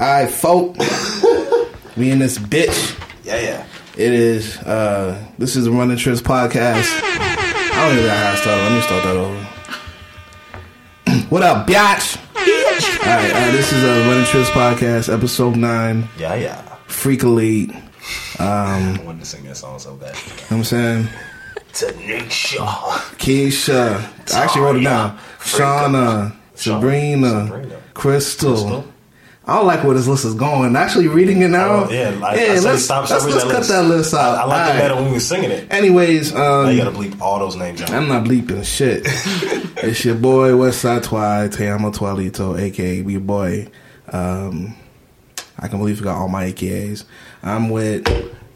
Alright, folk. we in this bitch. Yeah, yeah. It is uh this is the Running Trips podcast. I don't even know how I started. Let me start that over. what up, biatch? Alright, uh, this is a Running Trips podcast, episode nine, Yeah, yeah. Freek-a-Leek. I wanted to sing that song so bad. You know what I'm saying? Tanisha. Keisha. I actually wrote it down. Shauna, Sabrina, Sabrina. Crystal. Crystal. I don't like where this list is going. Actually reading it now. Oh, yeah, like, I yeah, say let's, stop, let's, let's reading cut that list out. I, I like All it right. better when we were singing it. Anyways, Now um, you gotta bleep all those names out. I'm not bleeping shit. it's your boy Westside Twi, Te Amo Twalito, aka your boy. Um, I can believe you got all my AKAs. I'm with,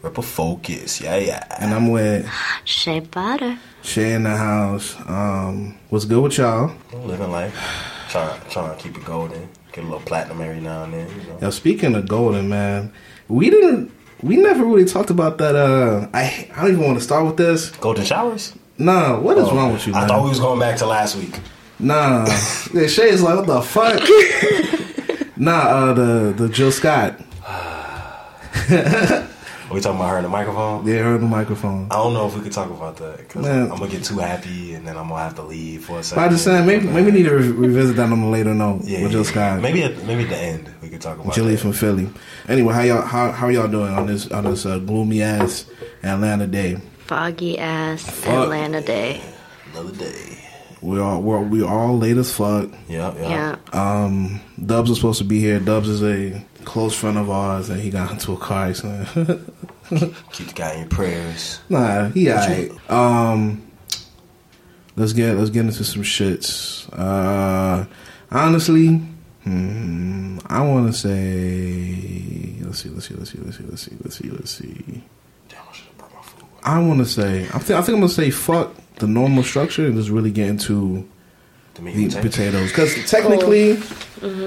Ripple Focus. Yeah, yeah. and I'm with Shea butter. Shay in the house. Um, what's good with y'all? Living life. Trying, trying to keep it golden. Get a little platinum every now and then. You know. Yo, speaking of golden, man, we didn't, we never really talked about that. Uh, I, I don't even want to start with this. Golden showers? Nah, what is Oh, wrong with you, man? I thought we was going back to last week. Nah, yeah, Shay's like, what the fuck? nah, uh, the the Jill Scott. Are we talking about her in the microphone? Yeah, her in the microphone. I don't know if we could talk about that because Man. I'm gonna get too happy and then I'm gonna have to leave for a But second. I just saying, maybe maybe we need to re- revisit that on a later note yeah, with Jill yeah. Scott. Maybe at, maybe at the end we could talk about Jilly that. from Philly. Anyway, how y'all how how y'all doing on this on this uh, gloomy ass Atlanta day? Foggy ass Fuck. Atlanta day. Another day. We all we're, we all late as fuck. Yeah, yeah. Yeah. Um, Dubs was supposed to be here. Dubs is a close friend of ours, and he got into a car accident. Keep the guy in your prayers. Nah, he alright. Um, let's get let's get into some shits. Uh, honestly, hmm, I want to say let's see, let's see, let's see, let's see, let's see, let's see, let's see. Damn, I should have brought my food. I want to say I think I think I'm gonna say fuck the normal structure and just really get into The meat the and potatoes. potatoes because technically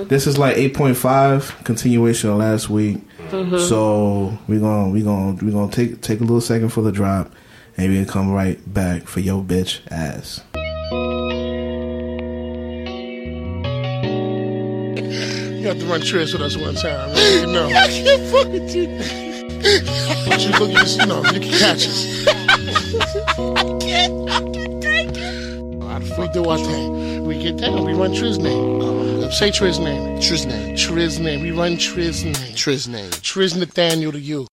this is like 8.5 continuation of last week. Mm-hmm. So we're gonna we gonna we gonna take take a little second for the drop, and we gonna come right back for your bitch ass. You have to run trips with us one time. Right? You know. I can't fuck with you. But you look at you know, you can catch us. I can't, I can't take it. We do our thing. We get down. We run Triz name. Uh-huh. Say Triz name. Triz name. Triz name. We run Triz name. Triz name. Triz Nathaniel to you.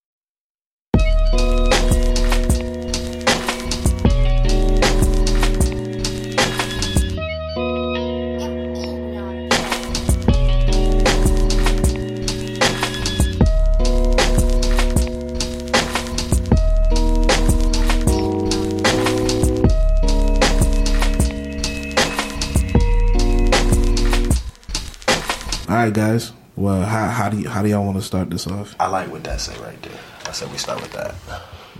Right, guys. Well, how how do you, how do y'all want to start this off? I like what that said right there. I said we start with that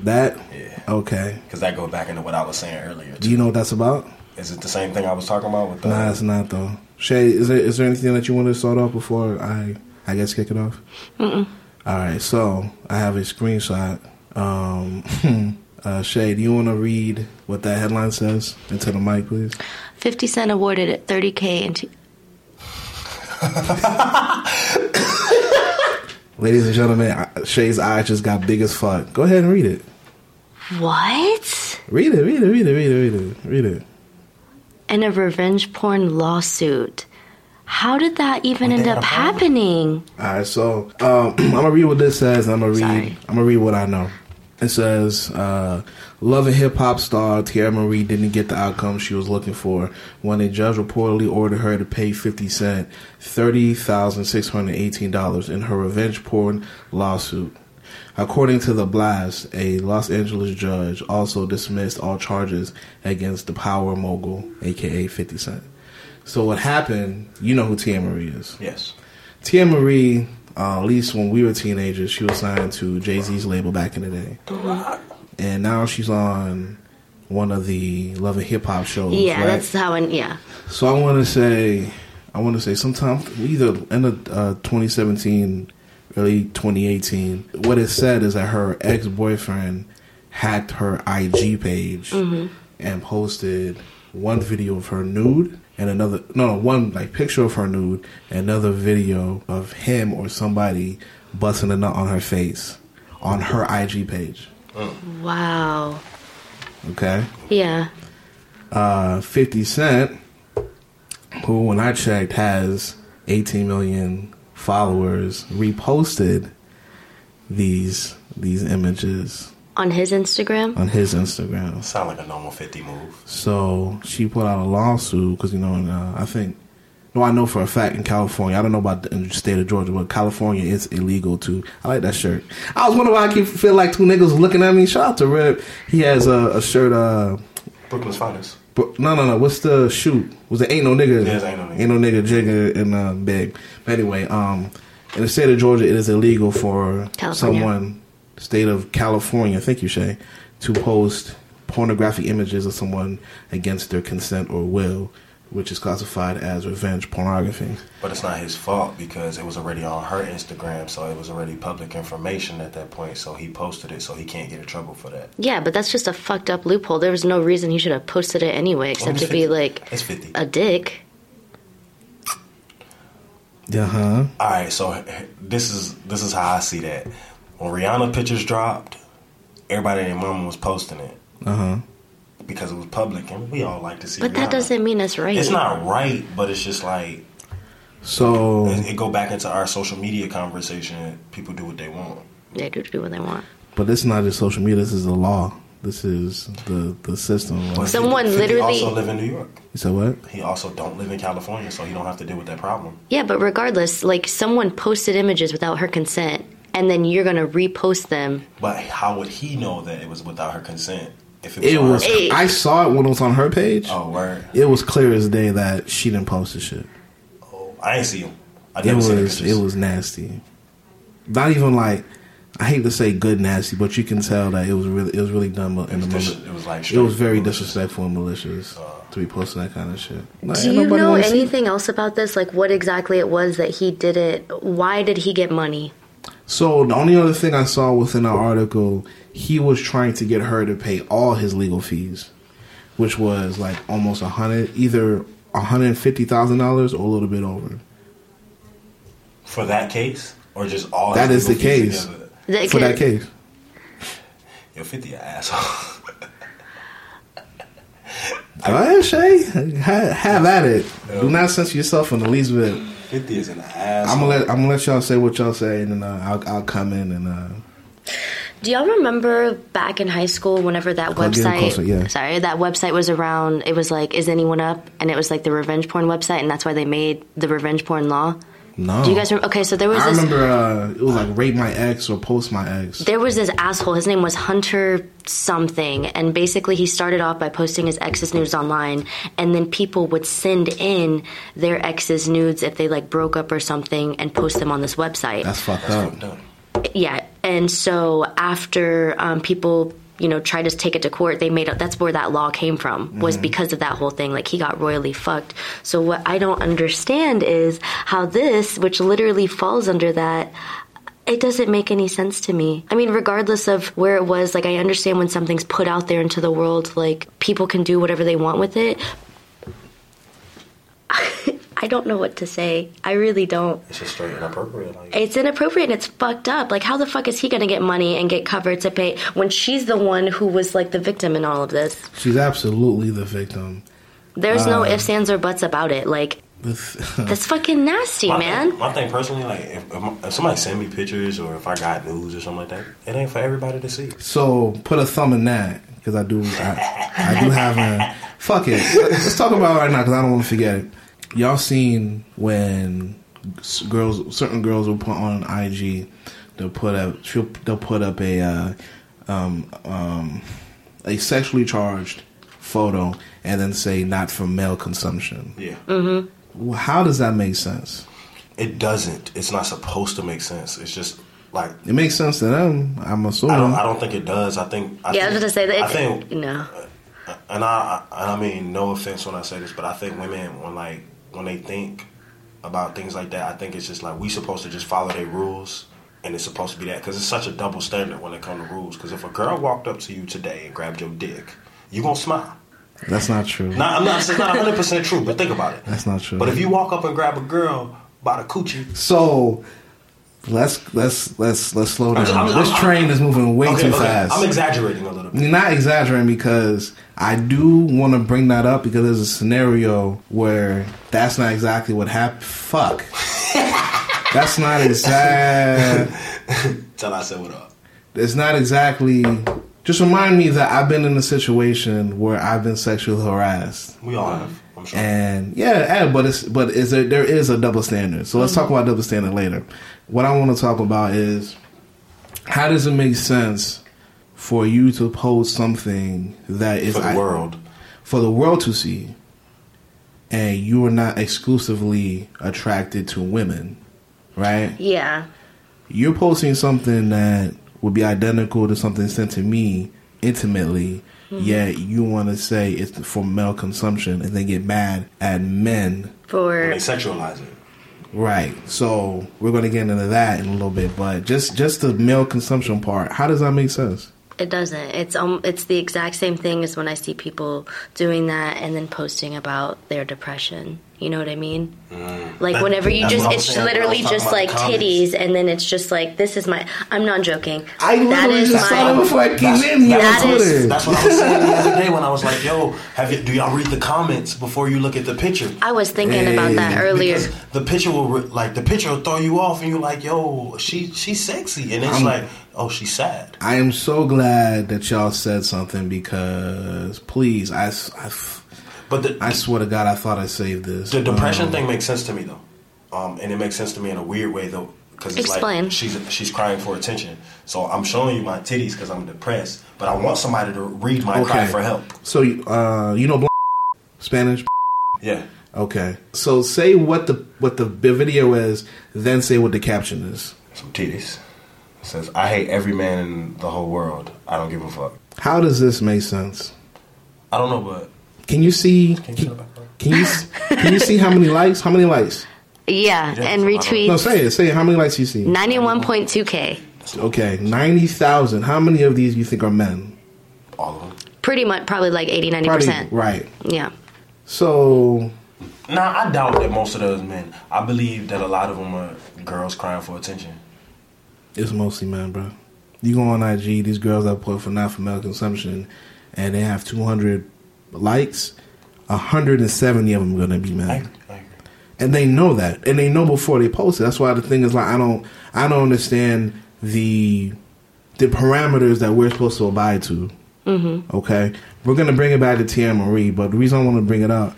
That Yeah. okay? because that goes back into what I was saying earlier. Do you know what that's about? Is it the same thing I was talking about with the? Nah, it's not though. Shay, is there is there anything that you want to start off before I I guess kick it off? Mm-mm. All right, so I have a screenshot. Um, uh, Shay, do you want to read what that headline says into the mic, please? 50 Cent awarded at 30K in two- Ladies and gentlemen, Shay's eyes just got big as fuck. Go ahead and read it. What? Read it. Read it. Read it. Read it. Read it. Read it. In a revenge porn lawsuit. How did that even end up got a problem? happening? All right, so um, I'm gonna read what this says. I'm gonna read. Sorry. I'm gonna read what I know. It says, uh, "Love and hip hop star Teairra Marie didn't get the outcome she was looking for when a judge reportedly ordered her to pay 50 Cent thirty thousand six hundred eighteen dollars in her revenge porn lawsuit." According to the blast, a Los Angeles judge also dismissed all charges against the power mogul, aka 50 Cent. So what happened? You know who Tia Marie is. Yes. Tia Marie, uh, at least when we were teenagers, she was signed to Jay Z's label back in the day, and now she's on one of the Love and Hip Hop shows. Yeah, right? that's how, and yeah. So I want to say, I want to say, sometime either end of uh, 2017, early 2018. What it said is that her ex boyfriend hacked her IG page and posted one video of her nude and another no, no one like picture of her nude, another video of him or somebody busting a nut on her face on her IG page. Wow. Okay, Yeah. uh, Fifty Cent, who when I checked has 18 million followers, reposted these these images On his Instagram? on his Instagram. Sound like a normal 50 move. So she put out a lawsuit because you know, in, uh, I think, no, I know for a fact in California. I don't know about the, state of Georgia, but California it's illegal to. I like that shirt. I was wondering why I keep feel like two niggas looking at me. Shout out to Rip. He has a, a shirt. Uh, Brooklyn's finest. but no, no, no. What's the shoot? Was it ain't no nigga? Yes, Ain't No Nigga. Ain't no nigga, Jigga, and uh, Big. But anyway, um, in the state of Georgia, it is illegal for California. someone, state of California, thank you, Shay, to post pornographic images of someone against their consent or will, which is classified as revenge pornography. But it's not his fault because it was already on her Instagram, so it was already public information at that point. So he posted it, so he can't get in trouble for that. Yeah, but that's just a fucked up loophole. There was no reason he should have posted it anyway, except it's to be like It's 50. a dick. Uh huh. All right, so this is this is how I see that. When Rihanna pictures dropped, everybody and their mama was posting it Uh huh. Because it was public, and we all like to see. But that Rihanna. doesn't mean it's right. It's not right, but it's just like So it, it go back into our social media conversation. People do what they want. They do do what they want. but this is not just social media. This is the law. This is the the system. But Someone 50 literally- also live in New York. You said what? He also don't live in California, so he don't have to deal with that problem. Yeah, but regardless, like someone posted images without her consent, and then you're gonna repost them. But how would he know that it was without her consent? If it was, It was. her- I saw it when it was on her page. Oh, word. It was clear as day that she didn't post the shit. Oh, I ain't see him. I It never seen the was pictures. it was nasty. Not even like I hate to say good nasty, but you can tell that it was really it was really done in the was, moment. it was like It was very malicious. disrespectful and malicious uh. to be posting that kind of shit. Like, Do you know anything else about this? Like what exactly it was that he did it? Why did he get money? So the only other thing I saw within our article, he was trying to get her to pay all his legal fees, which was like almost a hundred, either a hundred and fifty thousand dollars or a little bit over. for that case, or just all. That his is the legal fees case. together? That For that could- case, Yo, fifty an asshole. go ahead, Shay, have, have at it. Do not censor yourself in the least bit. Fifty is an asshole. I'm gonna let I'm gonna let y'all say what y'all say, and then uh, I'll I'll come in and uh, Do y'all remember back in high school whenever that website closer, yeah. sorry, that website was around it was like is anyone up and it was like the revenge porn website and that's why they made the revenge porn law. No. Do you guys remember okay, so there was I this remember uh, it was like rate my ex or post my ex. there was this asshole. His name was Hunter something, and basically he started off by posting his ex's nudes online, and then people would send in their ex's nudes if they like broke up or something, and post them on this website. That's fucked That's up. fucked up. yeah, and so after um, people. You know, tried to take it to court. They made up that's where that law came from. Was mm-hmm. because of that whole thing. Like he got royally fucked. So what I don't understand is how this, which literally falls under that, it doesn't make any sense to me. I mean, regardless of where it was, like I understand when something's put out there into the world, like people can do whatever they want with it. I don't know what to say. I really don't. It's just straight inappropriate. Like, It's inappropriate and it's fucked up. Like, how the fuck is he gonna get money and get covered to pay when she's the one who was like the victim in all of this? She's absolutely the victim. There's no Uh, ifs, ands, or buts about it. Like, that's fucking nasty, my man. Thing, my thing personally, like if, if, if somebody send me pictures or if I got news or something like that, it ain't for everybody to see. So put a thumb in that because I do. I, I do have a. Fuck it. Let's talk about it right now because I don't want to forget it. Y'all seen when girls, certain girls will put on an IG, they'll put up, she'll, they'll put up a, uh, um, um, a sexually charged photo and then say not for male consumption. Yeah, Well, How does that make sense? it doesn't. It's not supposed to make sense. It's just like It makes sense to them. I'm assuming. I don't. I don't think it does. I think. I yeah, I was gonna say that. I It, think no. and I, I I mean no offense when I say this, but I think women when like when they think about things like that, I think it's just like we supposed to just follow their rules, and it's supposed to be that because it's such a double standard when it comes to rules. Because if a girl walked up to you today and grabbed your dick, you gonna smile. That's not true. Not, I'm not. It's not 100 percent true, but think about it. That's not true. But if you walk up and grab a girl by the coochie, So let's let's let's let's slow down. I'm- I'm- this I'm- train is moving way okay, too okay, fast. I'm exaggerating a little bit. Not exaggerating because I do want to bring that up because there's a scenario where that's not exactly what happened. Fuck. that's not exactly. Till I said what up. It's not exactly. Just remind me that I've been in a situation where I've been sexually harassed. We all have. I'm sure. And yeah, eh, but it's but is there there is a double standard. So let's talk mm-hmm. about double standard later. What I want to talk about is how does it make sense for you to post something that is for the I- world. for the world to see, and you are not exclusively attracted to women, right? Yeah. You're posting something that would be identical to something sent to me intimately, mm-hmm. yet you want to say it's for male consumption, and then get mad at men When For they sexualize it. Right. So we're going to get into that in a little bit, but just just the male consumption part. How does that make sense? it doesn't. It's um it's the exact same thing as when I see people doing that and then posting about their depression. You know what I mean? Mm. Like That- whenever you just what I was it's saying when I was literally just like titties and then it's just like this is my I'm not joking. I literally is just saw it before I came That's- in here that on is- Twitter. That's what I was saying the other day when I was like, "Yo, have you, do y'all read the comments before you look at the picture?" I was thinking about that earlier. Because the picture will re- like the picture will throw you off, and you're like, "Yo, she she's sexy," and it's I'm- like, "Oh, she's sad." I am so glad that y'all said something because please, I, s- I f- But the I swear to God, I thought I saved this. the depression Um, thing makes sense to me though, um, and it makes sense to me in a weird way though, because it's Explain. like she's she's crying for attention. So I'm showing you my titties because I'm depressed, but I want somebody to read my cry for help. So uh, you know Spanish. Yeah. Okay. So say what the what the video is, then say what the caption is. some titties. It says, I hate every man in the whole world. I don't give a fuck. How does this make sense? I don't know, but Can you see? can you shut up, bro? Can you can you see how many likes? How many likes? Yeah, Yeah, and I don't- No, say it. Say it. How many likes you see? 91.2k. Okay, ninety thousand. How many of these you think are men? all of them. Pretty much probably like 80 90%. Right. Yeah. So Nah, I doubt that most of those men. I believe that a lot of them are girls crying for attention. it's mostly men, bro. You go on IG, these girls that put for not for male consumption, and they have two hundred likes. hundred and seventy of them are gonna be men. I, I agree. and they know that, and they know before they post it. That's why the thing is like I don't, I don't understand the the parameters that we're supposed to abide to. Mm-hmm. Okay, we're gonna bring it back to Tia Marie, but the reason I want to bring it up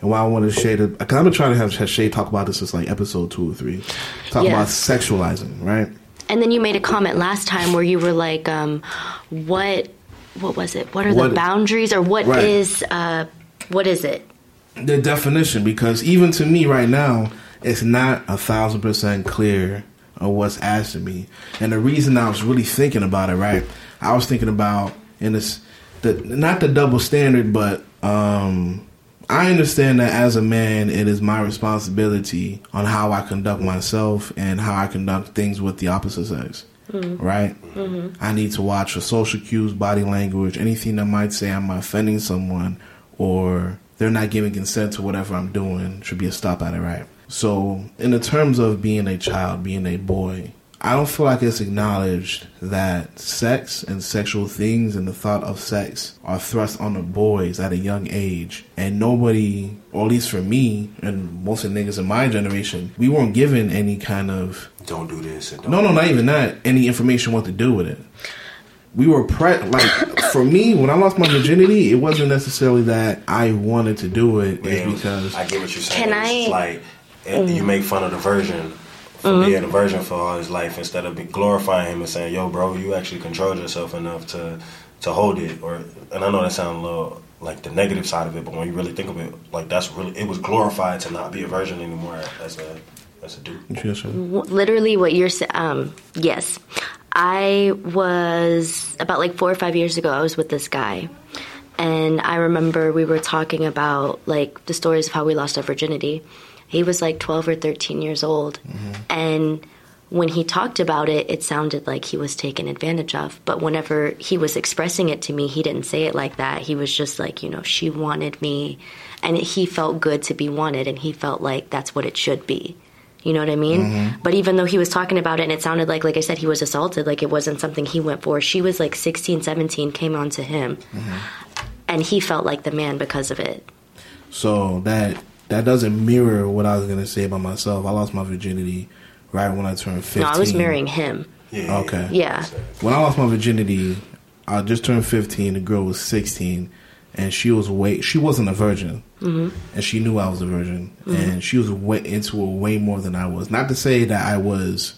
and why I want to shade it, because I've been trying to have Shay talk about this since like episode two or three, talk Yeah. about sexualizing, right? And then you made a comment last time where you were like, um, what what was it? What are What- the boundaries or what is Right. uh what is it? the definition because even to me right now it's not a thousand percent clear of what's asked of me and the reason i was really thinking about it right i was thinking about in this the not the double standard but um i understand that as a man it is my responsibility on how i conduct myself and how i conduct things with the opposite sex Mm-hmm. right mm-hmm. i need to watch for social cues body language anything that might say i'm offending someone or they're not giving consent to whatever I'm doing should be a stop at it, right? So, in the terms of being a child, being a boy, I don't feel like it's acknowledged that sex and sexual things and the thought of sex are thrust on the boys at a young age. And nobody, or at least for me, and most of the niggas in my generation, we weren't given any kind of Don't do this. And don't no, no, not even that. Any information what to do with it. We were pre like for me when I lost my virginity, it wasn't necessarily that I wanted to do it. Man, It's because I get what you're saying. Can It's I- like it, you make fun of the virgin for Mm-hmm. being a virgin for all his life instead of glorifying him and saying, "Yo, bro, you actually controlled yourself enough to to hold it." Or and I know that sounds a little like the negative side of it, but when you really think of it, like that's really it was glorified to not be a virgin anymore as a as a dude. W- Literally what you're saying. Um, yes. I was about like four or five years ago, I was with this guy. And I remember we were talking about like the stories of how we lost our virginity. He was like 12 or 13 years old. And when he talked about it, it sounded like he was taken advantage of. But whenever he was expressing it to me, he didn't say it like that. He was just like, you know, she wanted me, and he felt good to be wanted, and he felt like that's what it should be. You know what I mean? Mm-hmm. But even though he was talking about it and it sounded like, like I said, he was assaulted, like it wasn't something he went for. She was like 16, 17, came on to him. Mm-hmm. And he felt like the man because of it. So that that doesn't mirror what I was gonna say about myself. I lost my virginity right when I turned fifteen. No, I was marrying him. Yeah. Okay. Yeah. When I lost my virginity, I just turned fifteen. The girl was sixteen, and she was way she wasn't a virgin, mm-hmm. and she knew I was a virgin, mm-hmm. and she was way into it way more than I was. Not to say that I was,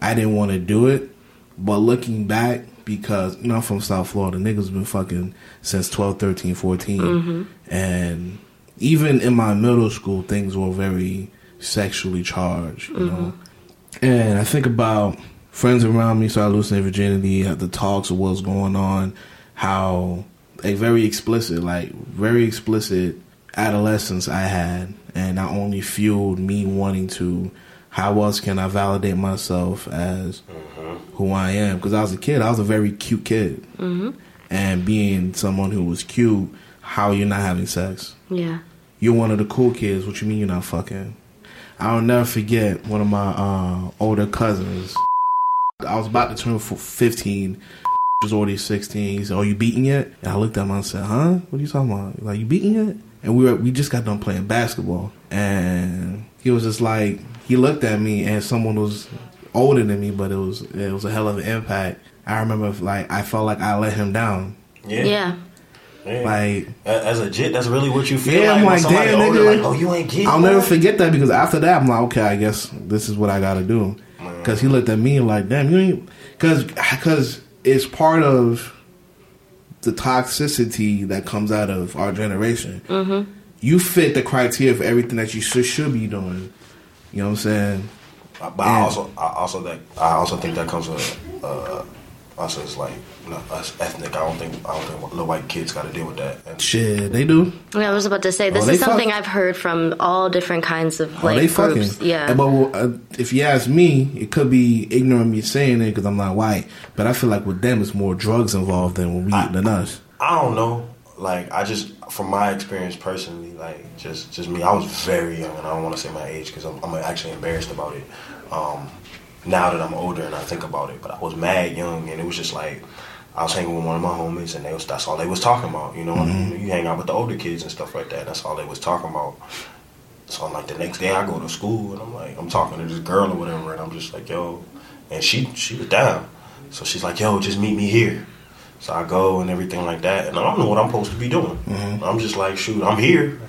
I didn't want to do it, but looking back, because you know I'm from South Florida, niggas been fucking since 12, 13, 14, mm-hmm. and even in my middle school, things were very sexually charged, you know. Mm-hmm. And I think about friends around me started losing their virginity, the talks of what's going on, how a very explicit, like very explicit adolescence I had, and not only fueled me wanting to, how else can I validate myself as who I am? Because I was a kid, I was a very cute kid, and being someone who was cute, how you're not having sex? Yeah. You're one of the cool kids. What you mean you're not fucking? I'll never forget one of my uh, older cousins. I was about to turn f- 15. was already 16. He said, "Oh, you beaten yet?" And I looked at him and I said, "Huh? What are you talking about? Like you beaten yet?" And we were we just got done playing basketball, and he was just like he looked at me, and someone was older than me, but it was it was a hell of an impact. I remember like I felt like I let him down. Yeah. Yeah. Yeah. Like As a jit, that's really what you feel Yeah, like. I'm when like, somebody damn, older, nigga. like, oh, you ain't getting I'll one? never forget that because after that, I'm like, okay, I guess this is what I got to do. Because he looked at me like, damn, you ain't. Because because it's part of the toxicity that comes out of our generation. Mm-hmm. You fit the criteria for everything that you should, should be doing. You know what I'm saying? But I also, I also that, I also think that comes with uh, us as like not us ethnic. I don't think, I don't think little white kids got to deal with that. And Shit, they do. Yeah, I was about to say this Oh, is something fuck. I've heard from all different kinds of Oh, like they groups. fucking. Yeah. But well, uh, if you ask me, it could be ignorant me saying it because I'm not white. But I feel like with them, it's more drugs involved than when we than us. I don't know. Like I just, from my experience personally, like just just me, I was very young, and I don't want to say my age because I'm, I'm actually embarrassed about it. Um, now that I'm older and I think about it, but I was mad young, and it was just like I was hanging with one of my homies, and they was that's all they was talking about. You know, you hang out with the older kids and stuff like that. That's all they was talking about. So I'm like the next day I go to school and I'm like I'm talking to this girl or whatever, and I'm just like yo, and she she was down, so she's like yo, just meet me here. So I go and everything like that, and I don't know what I'm supposed to be doing. I'm just like, shoot, I'm here.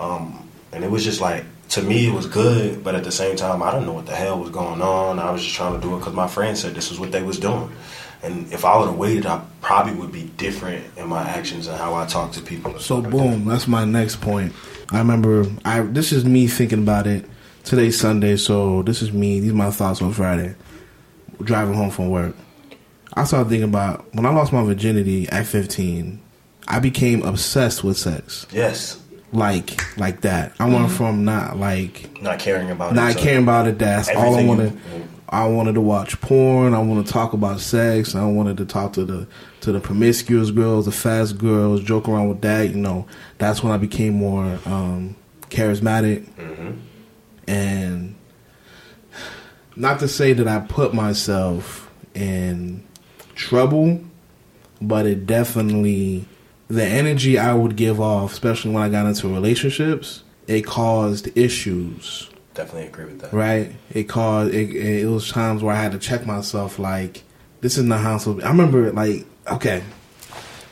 Um, and it was just like, to me, it was good, but at the same time, I didn't know what the hell was going on. I was just trying to do it because my friend said this is what they was doing. And if I would have waited, I probably would be different in my actions and how I talk to people. So that. boom, that's my next point. I remember I this is me thinking about it. Today's Sunday, so this is me. These are my thoughts on Friday. Driving home from work. I started thinking about when I lost my virginity at 15. I became obsessed with sex, Yes, like like that. I went from not like not caring about not it. to caring about it. That's all I wanted. you- I wanted to watch porn. I wanted to talk about sex. I wanted to talk to the to the promiscuous girls, the fast girls, joke around with that. You know, that's when I became more um, charismatic. And not to say that I put myself in trouble, but it definitely the energy I would give off, especially when I got into relationships, it caused issues Definitely agree with that. right? It caused it, it was times where I had to check myself, like this is not how I'm supposed. I remember, like okay,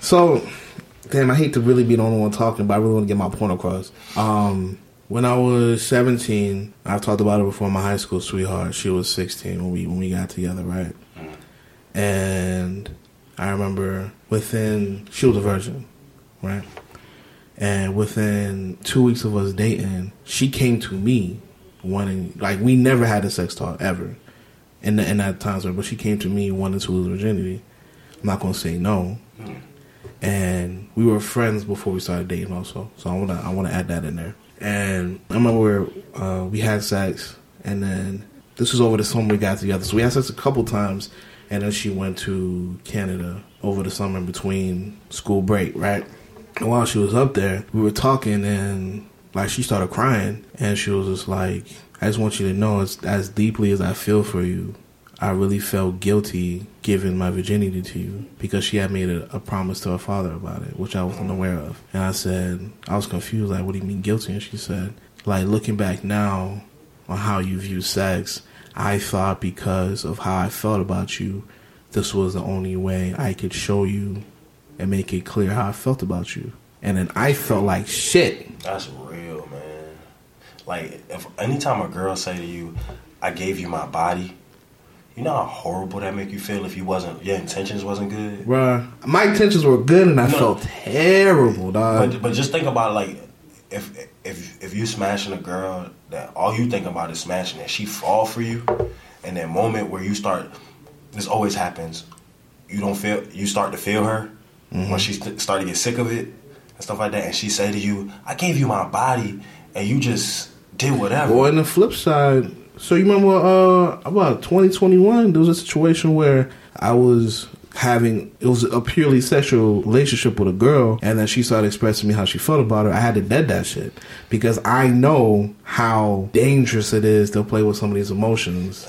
so damn, I hate to really be the only one talking, but I really want to get my point across. Um, when I was 17, I've talked about it before. My high school sweetheart, she was 16 when we when we got together, right? And I remember within she was a virgin, right? And within two weeks of us dating, she came to me wanting like we never had a sex talk ever in the, in that time but she came to me wanting to lose virginity. I'm not gonna say no. And we were friends before we started dating also. So I wanna I wanna add that in there. And I remember uh, we had sex and then this was over the summer we got together. So we had sex a couple times, and then she went to Canada over the summer between school break, right? And while she was up there, we were talking, and like she started crying, and she was just like, "I just want you to know, as as deeply as I feel for you, I really felt guilty giving my virginity to you because she had made a, a, promise to her father about it, which I wasn't aware of. And I said, I was confused, like, what do you mean guilty? And she said, like, looking back now on how you view sex, I thought because of how I felt about you, this was the only way I could show you and make it clear how I felt about you. And then I felt like shit. That's real, man. Like, if anytime a girl say to you, I gave you my body, you know how horrible that make you feel if you wasn't your intentions wasn't good. Bruh, my intentions were good and I no, felt terrible, dog. But, but just think about it, like if if if you smashing a girl that all you think about is smashing and she fall for you, and that moment where you start, this always happens. You don't feel you start to feel her mm-hmm. when she st- start to get sick of it and stuff like that, and she say to you, "I gave you my body," and you just did whatever. Well, on the flip side so you remember uh, about 2021? There was a situation where I was having it was a purely sexual relationship with a girl, and then she started expressing me how she felt about her. I had to dead that shit because I know how dangerous it is to play with somebody's emotions.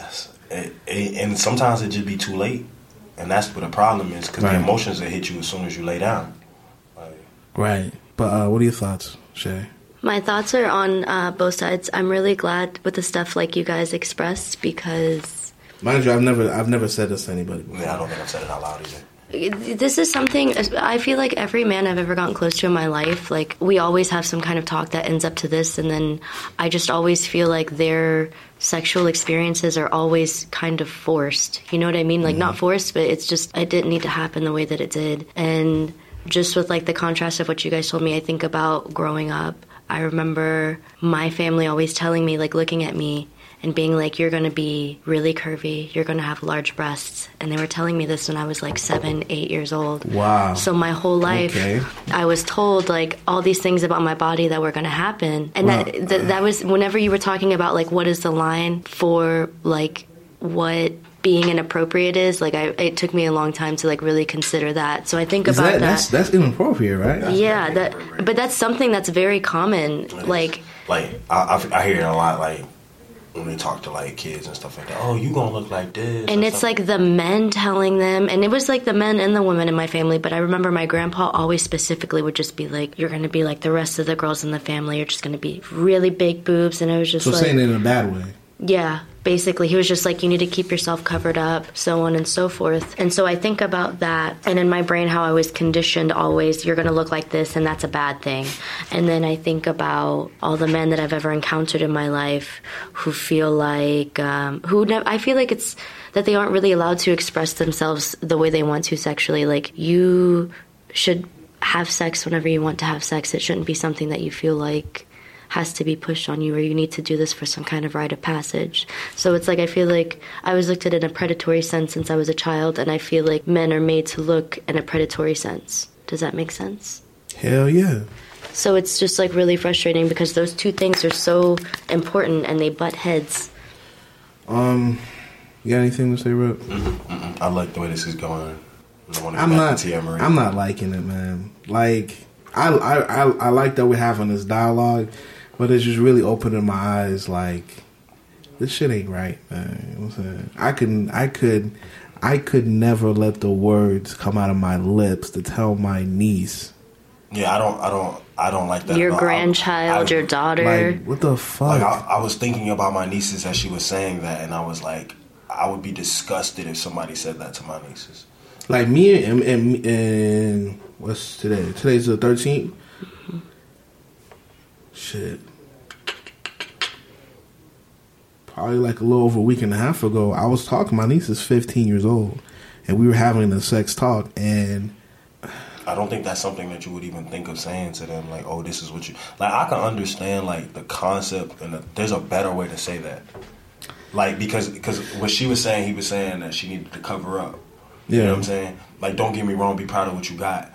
It, it, and sometimes it just be too late, and that's what the problem is because right. the emotions that hit you as soon as you lay down. Like, right. But uh, what are your thoughts, Shay? My thoughts are on uh, both sides. I'm really glad with the stuff like you guys expressed because. Mind you, I've never, I've never said this to anybody. Before. Yeah, I don't think I've said it out loud either this is something I feel like every man I've ever gotten close to in my life, like we always have some kind of talk that ends up to this, and then I just always feel like their sexual experiences are always kind of forced. You know what I mean? Like mm-hmm. not forced, but it's just it didn't need to happen the way that it did. And just with like the contrast of what you guys told me, I think about growing up I remember my family always telling me, like looking at me and being like, You're gonna be really curvy, you're gonna have large breasts. And they were telling me this when I was like seven, eight years old. Wow. So my whole life, okay. I was told like all these things about my body that were gonna happen. And wow. that, that, that was whenever you were talking about like what is the line for like what being inappropriate is like I it took me a long time to like really consider that. So I think is about that, that. That's that's inappropriate, right? That's yeah, that but that's something that's very common. Like like I, I, hear it a lot. Like when they talk to like kids and stuff like that. Oh, you gonna look like this? And it's like the men telling them, and it was like the men and the women in my family. But I remember my grandpa always specifically would just be like, "You're gonna be like the rest of the girls in the family. You're just gonna be really big boobs." And it was just so like, saying it in a bad way. Yeah, basically he was just like you need to keep yourself covered up so on and so forth. And so i think about that and in my brain how i was conditioned always you're going to look like this and that's a bad thing. And then i think about all the men that i've ever encountered in my life who feel like um, who ne- i feel like it's that they aren't really allowed to express themselves the way they want to sexually. Like you should have sex whenever you want to have sex. It shouldn't be something that you feel like has to be pushed on you or you need to do this for some kind of rite of passage. So it's like I feel like I was looked at in a predatory sense since I was a child and I feel like men are made to look in a predatory sense. Does that make sense? Hell yeah. So it's just like really frustrating because those two things are so important and they butt heads. Um, you got anything to say, Rob? I like the way this is going. I am not. I'm not liking it, man. Like, I, I I I like that we're having this dialogue, but it's just really opening my eyes. Like this shit ain't right, man. You know what I'm saying? I can I could I could never let the words come out of my lips to tell my niece. Yeah, I don't I don't I don't like that. Your grandchild, I, I, your daughter. Like, what the fuck? Like, I, I was thinking about my nieces as she was saying that, and I was like, I would be disgusted if somebody said that to my nieces. Like me and and, and what's today? Today's the 13th. Mm-hmm. Shit. Probably like a little over a week and a half ago, I was talking. My niece is 15 years old, and we were having a sex talk, and I don't think that's something that you would even think of saying to them. Like, oh, this is what you like. I can understand like the concept, and the, there's a better way to say that. Like because because what she was saying, he was saying that she needed to cover up. Yeah. You know what I'm saying? Like, don't get me wrong, be proud of what you got.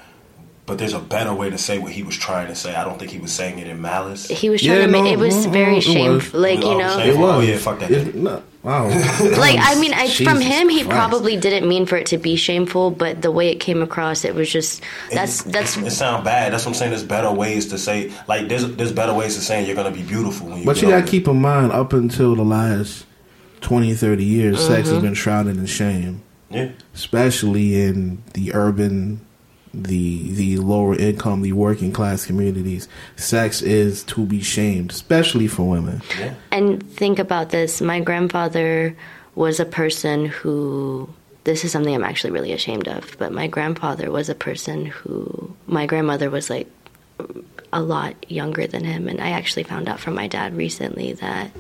But there's a better way to say what he was trying to say. I don't think he was saying it in malice. He was trying Yeah, to make no, it was no, very it was. shameful. Like you know. It was. Oh, yeah, fuck that. It- no, wow. like I mean, I, from him, he Christ. probably didn't mean for it to be shameful, but the way it came across, it was just that's it, that's it sound bad. That's what I'm saying. There's better ways to say like there's there's better ways to saying you're gonna be beautiful when you. But get you gotta keep in mind, up until the last 20, 30 years, sex Mm-hmm. has been shrouded in shame, yeah. especially in the urban, the the lower income, the working class communities. Sex is to be shamed, especially for women. Yeah. And think about this. My grandfather was a person who. This is something I'm actually really ashamed of, but my grandfather was a person who. My grandmother was like a lot younger than him, and I actually found out from my dad recently that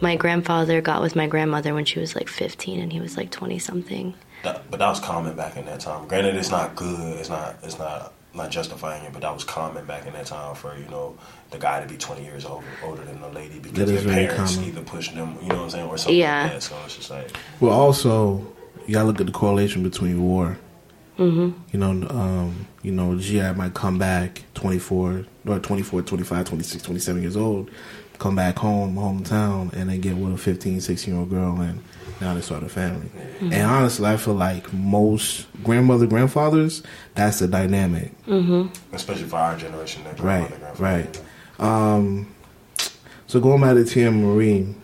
my grandfather got with my grandmother when she was like 15 and he was like 20 something. That, but that was common back in that time. Granted, it's not good. It's not. It's not. Not justifying it, but that was common back in that time for you know the guy to be twenty years older older than the lady because their very parents common. either pushed them, you know what I'm saying, or something Yeah. like that. So it's just like Well, also, you gotta look at the correlation between war. Mm-hmm. You know, um, you know, GI might come back 24 or 24, 25, 26, 27 years old, come back home, hometown, and then get with a 15, 16 year old girl, and now they start a family. And honestly, I feel like most grandmother, grandfathers, that's the dynamic. especially for our generation, that Right, right. Um, so going back to Tia Marie,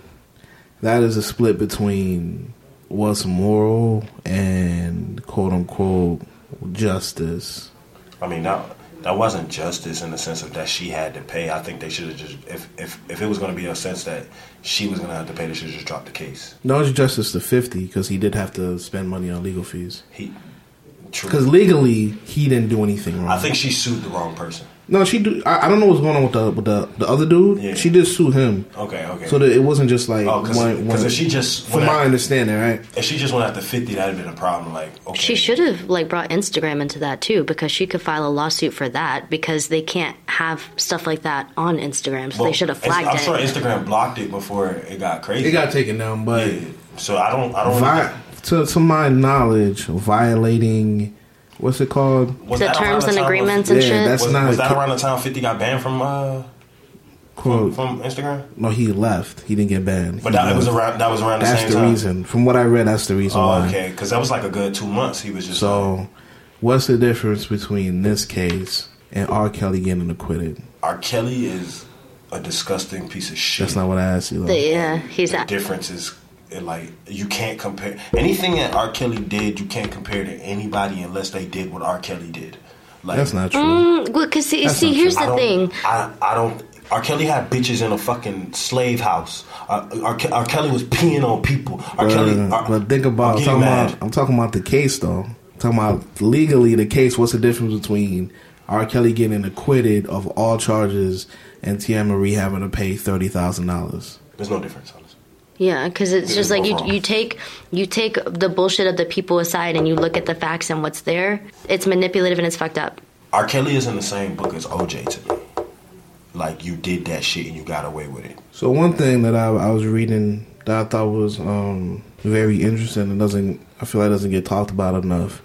that is a split between what's moral and quote unquote justice. I mean, that that wasn't justice in the sense of that she had to pay. I think they should have just if if if it was going to be a sense that she was going to have to pay, they should have just dropped the case. No, it's justice to fifty because he did have to spend money on legal fees. He. True. Because legally, he didn't do anything wrong. I think she sued the wrong person. no, she. Do, I, I don't know what's going on with the with the, the other dude. Yeah. She did sue him, Okay, okay. so that it wasn't just like Oh, 'cause- one. 'cause if she just from my at- understanding, right? if she just went after fifty, that'd have been a problem. Like, okay, She should have like brought Instagram into that too because she could file a lawsuit for that because they can't have stuff like that on Instagram. So Well, they should have Inst- flagged I'm it. sure Instagram blocked it before it got crazy. It got taken down, but. Yeah. So I don't. I don't. Vi- to to my knowledge, violating what's it called? was the terms and time of- agreements and Yeah, shit. that's was, not was that around the time Fifty got banned from uh, Quote. from Instagram? No, he left. He didn't get banned. But He that it was around. That was around the That's same the time. reason. From what I read, that's the reason Oh, why. okay. Because that was like a good two months. He was just like, So, what's the difference between this case and R. Kelly getting acquitted? R. Kelly is a disgusting piece of shit. That's not what I asked you. Though. The- yeah, he's the at, difference is it, like you can't compare anything that R. Kelly did. You can't compare to anybody unless they did what R. Kelly did. Like That's not true. Mm, well, cause see, see, here's true. The don't, thing. I, I don't. R. Kelly had bitches in a fucking slave house. Uh, R. R. Kelly was peeing on people. R. But, Kelly. uh, R- but think about. I'm I'm talking mad. about. I'm talking about the case though. I'm talking about legally the case. What's the difference between R. Kelly getting acquitted of all charges and Tia Marie having to pay thirty thousand dollars? There's no difference. Honestly. Yeah, because it's just like you, both wrong. you take you take the bullshit of the people aside and you look at the facts and what's there. It's manipulative and it's fucked up. R. Kelly is in the same book as OJ to me. Like you did that shit and you got away with it. So one thing that I, I was reading that I thought was um, very interesting and doesn't I feel like doesn't get talked about enough.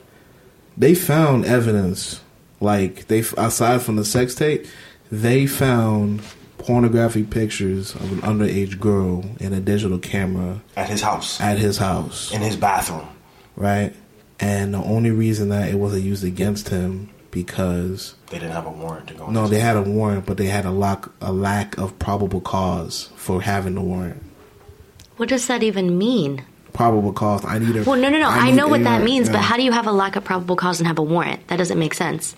They found evidence, like they aside from the sex tape, they found pornographic pictures of an underage girl in a digital camera At his house, at his house, in his bathroom. right? And the only reason that it wasn't used against him because They didn't have a warrant to go. no, they had a warrant, but they had a lack a lack of probable cause for having the warrant. What does that even mean? probable cause. I need a. Well, no, no, no. I, need know what a- that means, yeah. but how do you have a lack of probable cause and have a warrant? That doesn't make sense.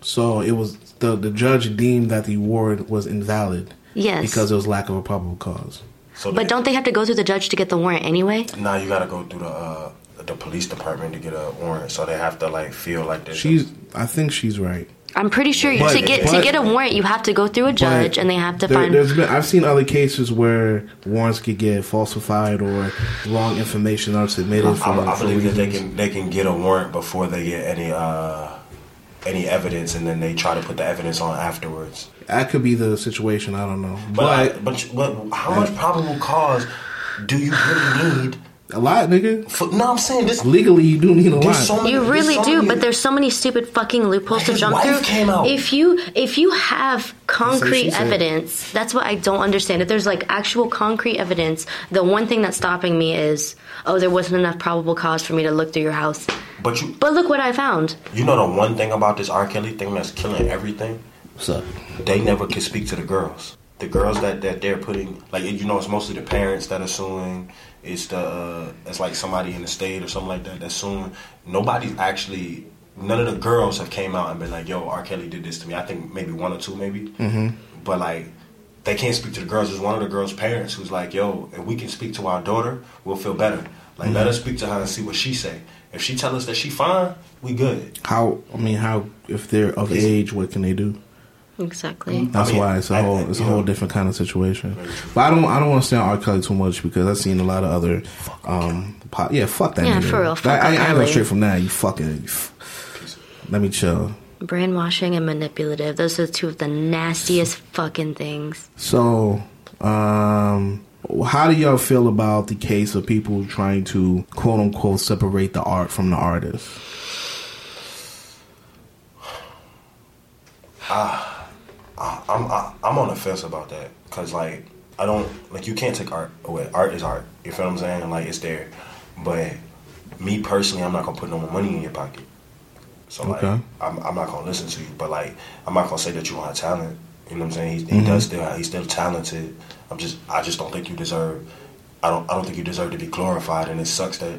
So it was the the judge deemed that the warrant was invalid Yes. because there was lack of a probable cause. So But don't they have to go through the judge to get the warrant anyway? now you got to go through the uh, the police department to get a warrant. So they have to like feel like this. She's. I think she's right. I'm pretty sure But- to get to get a warrant, you have to go through a judge and they have to there, find. There's been. I've seen other cases where warrants could get falsified or wrong information are submitted for. I, I believe that they can they can get a warrant before they get any uh, any evidence, and then they try to put the evidence on afterwards. That could be the situation. I don't know, But but but but how much probable cause do you really need A lot, nigga. For, no, I'm saying this. Legally, you do need a lot. So many, You really so do, many- but there's so many stupid fucking loopholes to jump wife through. came out. If you if you have concrete she said. evidence, that's what I don't understand. If there's like actual concrete evidence, the one thing that's stopping me is oh, there wasn't enough probable cause for me to look through your house. But you, But look what I found. you know the one thing about this R. Kelly thing that's killing everything. What's up? They never can speak to the girls. The girls that, that they're putting, like you know, it's mostly the parents that are suing. It's the uh, it's like somebody in the state or something like that that's suing. Nobody's actually. None of the girls have came out and been like, "Yo, R. Kelly did this to me." I think maybe one or two, maybe. Mm-hmm. But like, they can't speak to the girls. There's one of the girls' parents who's like, "Yo, if we can speak to our daughter, we'll feel better. Like, let us speak to her and see what she say. If she tell us that she fine, we good." How? I mean, how? If they're of age, what can they do? Exactly. That's I mean, why it's a whole it's a whole know. different kind of situation. But I don't I don't want to say on R. Kelly too much because I've seen a lot of other um po- yeah fuck that Yeah, nigga. for real, fuck I, I, R. I go straight from that. You fucking you f- let me chill. Brainwashing and manipulative. Those are two of the nastiest fucking things. So um. How do y'all feel about the case of people trying to quote unquote separate the art from the artist? I'm I, I'm on the fence about that because like I don't like you can't take art away. Art is art. You feel what I'm saying? Like it's there, but me personally, I'm not gonna put no more money in your pocket. So like Okay. I'm, I'm not gonna listen to you, but like I'm not gonna say that you don't have talent. You know what I'm saying? He, he mm-hmm. does still have, he's still talented. I'm just I just don't think you deserve. I don't I don't think you deserve to be glorified, and it sucks that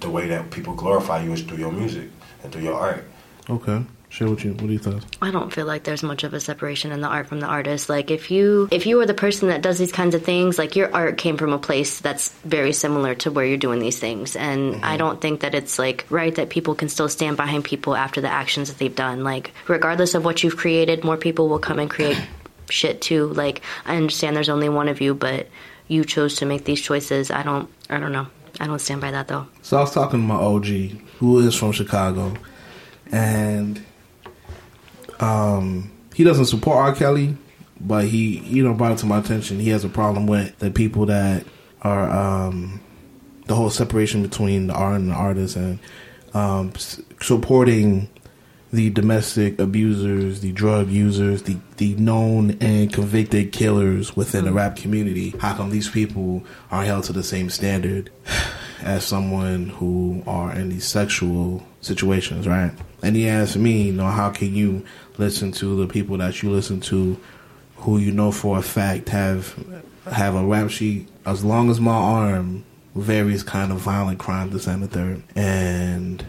the way that people glorify you is through your music and through your art. Okay, share what you what do you think? I don't feel like there's much of a separation in the art from the artist. Like if you if you are the person that does these kinds of things, like your art came from a place that's very similar to where you're doing these things. And mm-hmm. I don't think that it's like right that people can still stand behind people after the actions that they've done. Like regardless of what you've created, more people will come and create shit too. Like I understand there's only one of you, but you chose to make these choices. I don't I don't know. I don't stand by that though. So I was talking to my OG, who is from Chicago, and um, he doesn't support R. Kelly, but he, you know, brought it to my attention. He has a problem with the people that are um, the whole separation between the art and the artist, and um, supporting the domestic abusers, the drug users, the, the known and convicted killers within the rap community. How come these people are held to the same standard as someone who are in these sexual situations, right? And he asked me, you know, how can you listen to the people that you listen to who you know for a fact have have a rap sheet as long as my arm, various kind of violent crimes, this and the third. And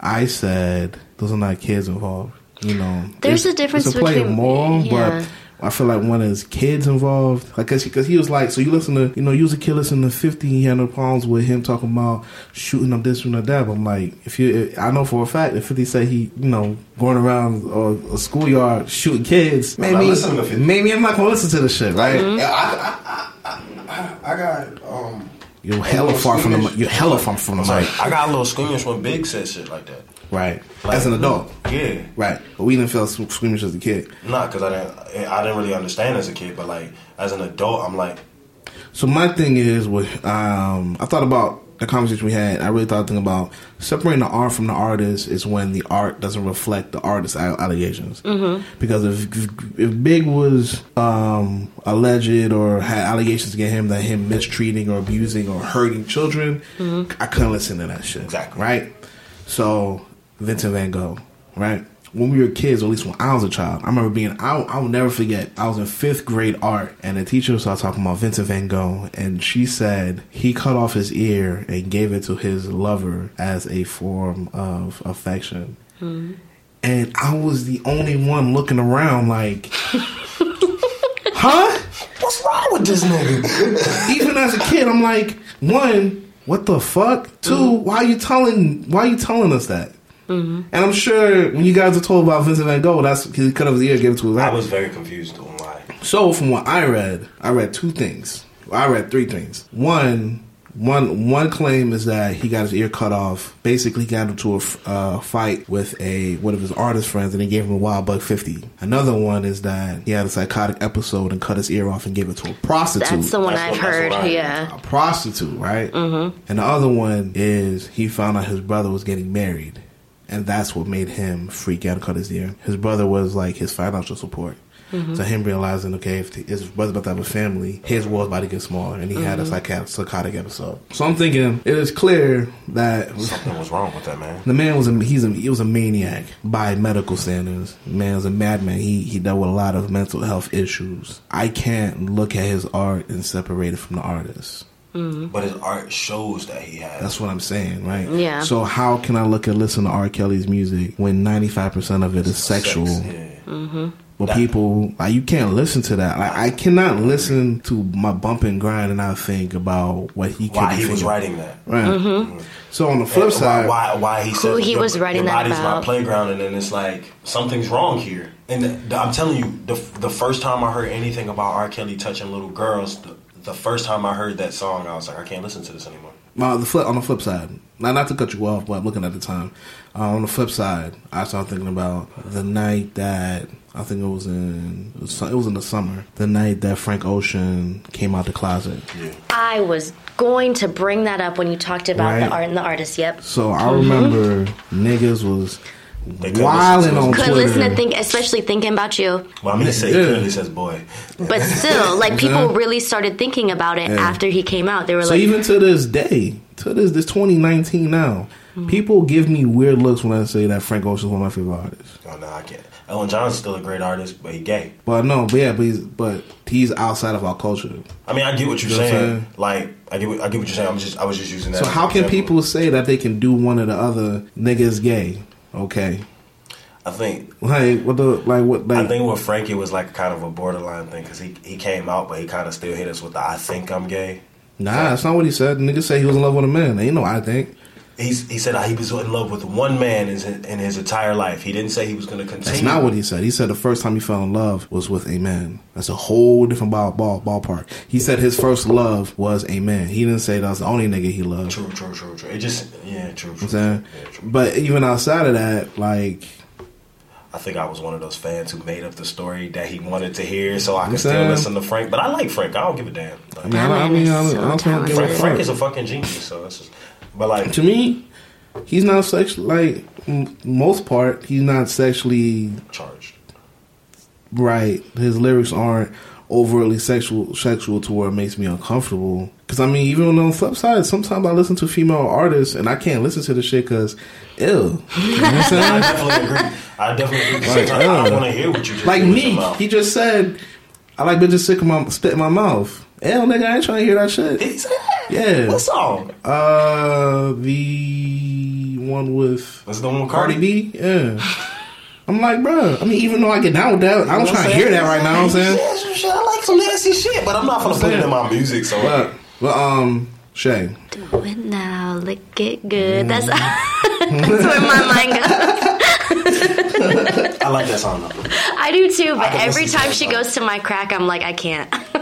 I said, those are not kids involved. You know, There's a difference it's a play between- moral, yeah. but I feel like when his kids involved, like because he was like, so you listen to, you know, you was a kid listening to 50, he had no problems with him talking about shooting up this and that. But I'm like, if you, I know for a fact, if 50 say he, you know, going around a, a schoolyard shooting kids, not maybe, listening to maybe I'm not gonna listen to this shit, right? Yeah, I, I, I, I, I got um. You're hella far from the, you're hella far from the mic, I got a little squeamish when Big said shit like that. Right? Like, As an adult, Yeah. right? But we didn't feel squeamish as a kid. Not because I didn't, I didn't really understand as a kid, but like as an adult, I'm like, So my thing is, with um, I thought about the conversation we had. I really thought thinking about separating the art from the artist is when the art doesn't reflect the artist's allegations. Mm-hmm. Because if if Big was um, alleged or had allegations against him that him mistreating or abusing or hurting children, I couldn't listen to that shit. Exactly. right. So Vincent Van Gogh, right? When we were kids, or at least when I was a child, I remember being, I, I will never forget, I was in fifth grade art, and the teacher started talking about Vincent Van Gogh, and she said he cut off his ear and gave it to his lover as a form of affection. And I was the only one looking around like, huh? what's wrong with this nigga? even as a kid, I'm like, one, what the fuck? 2 Mm-hmm. why are you telling? Why are you telling us that? And I'm sure when you guys are told about Vincent Van Gogh, that's because he cut off his ear, gave it to his I was very confused on why. So from what I read, I read two things. I read three things. One, One one claim is that he got his ear cut off. Basically, he got into a uh, fight with a one of his artist friends, and he gave him a wild buck fifty. Another one is that he had a psychotic episode and cut his ear off and gave it to a prostitute. That's the one That's I've what- that's heard. I- yeah. a prostitute, right? Mm-hmm. And the other one is he found out his brother was getting married, and that's what made him freak out and cut his ear. His brother was like his financial support. Mm-hmm. So him realizing, okay, if his brother's about to have a family, his world's about to get smaller, and he had a mm-hmm. psychotic, psychotic episode. So I'm thinking it is clear that Something was wrong with that man. the man was a he's a he was a maniac by medical standards. The man was a madman. He he dealt with a lot of mental health issues. I can't look at his art and separate it from the artist. Mm-hmm. But his art shows that he has. That's what I'm saying, right? Yeah. So how can I look and listen to R. Kelly's music when 95% of it is sexual? Sex, yeah. Mm-hmm. But That- people like you can't listen to that. Like I cannot mm-hmm. listen to my bump and grind and not think about what he Why be he was writing that. Right. So on the flip And side, why, why, why he said he your- was writing your that body's my playground, and then it's like something's wrong here. And the, the- I'm telling you, the the first time I heard anything about R. Kelly touching little girls, the, the first time I heard that song, I was like, I can't listen to this anymore. uh, the flip on the flip side, not not to cut you off, but I'm looking at the time. Uh, on the flip side, I started thinking about the night that I think it was in it was, it was in the summer. The night that Frank Ocean came out the closet. Yeah. I was going to bring that up when you talked about Right. the art and the artist. Yep. So I remember niggas was They couldn't wilding on his- Couldn't listen to think, especially thinking about you. Well, I mean, he, say, he Yeah. clearly says boy. But still, like people really started thinking about it Yeah. after he came out. They were So like, even to this day, to this this 2019 now, mm-hmm. people give me weird looks when I say that Frank Ocean's one of my favorite artists. Oh no, I can't. Elton John's still a great artist, but he gay. But no, but yeah, but he's, but he's outside of our culture. I mean, I get what you're You know what saying. saying? Like, I get, what, I get what you're saying. I'm just, I was just using that. So how an can example. people say that they can do one or the other? Niggas gay, okay? I think, Like what the like what like I think with Frankie was like kind of a borderline thing because he he came out, but he kind of still hit us with the "I think I'm gay." nah, that's not what he said. Niggas say he was in love with a man. Ain't no I think. He's, he said he was in love with one man in his, in his entire life. He didn't say he was going to continue. That's not what he said. He said the first time he fell in love was with a man. That's a whole different ball, ball ballpark. He said his first love was a man. He didn't say that was the only nigga he loved. True, true, true, true. It just, yeah, true, true. I'm saying? Yeah, true. But even outside of that, like I think I was one of those fans who made up the story that he wanted to hear, so I could still listen to Frank. But I like Frank. I don't give a damn. Like, I mean, I, I mean, is I, don't- I don't give a Frank. Frank is a fucking genius. So it's just, but like, to me, he's not sexual. Like m- most part, he's not sexually charged. right. His lyrics aren't overtly sexual, sexual to where it makes me uncomfortable. Because I mean, even on the flip side, sometimes I listen to female artists and I can't listen to the shit because, ew. You know what I'm I definitely agree. I definitely agree. Like, I want to hear what you just like me, he just said, "I like bitches sick in my spit in my mouth." Hell, nigga, I ain't trying to hear that shit. Did he say that? Yeah. What song? Uh, the one with That's the one with Cardi Cardi. B. Yeah. I'm like, bro. I mean, even though I get down with that, I don't try to hear that right now. I'm saying, Yeah, some shit. I like some nasty shit, but I'm not gonna put it in my music. So but, but um, Shay, do it now, lick it good. Mm. That's that's where my mind goes. I like that song. Though. I do too, but every time she goes to my crack, I'm like, I can't.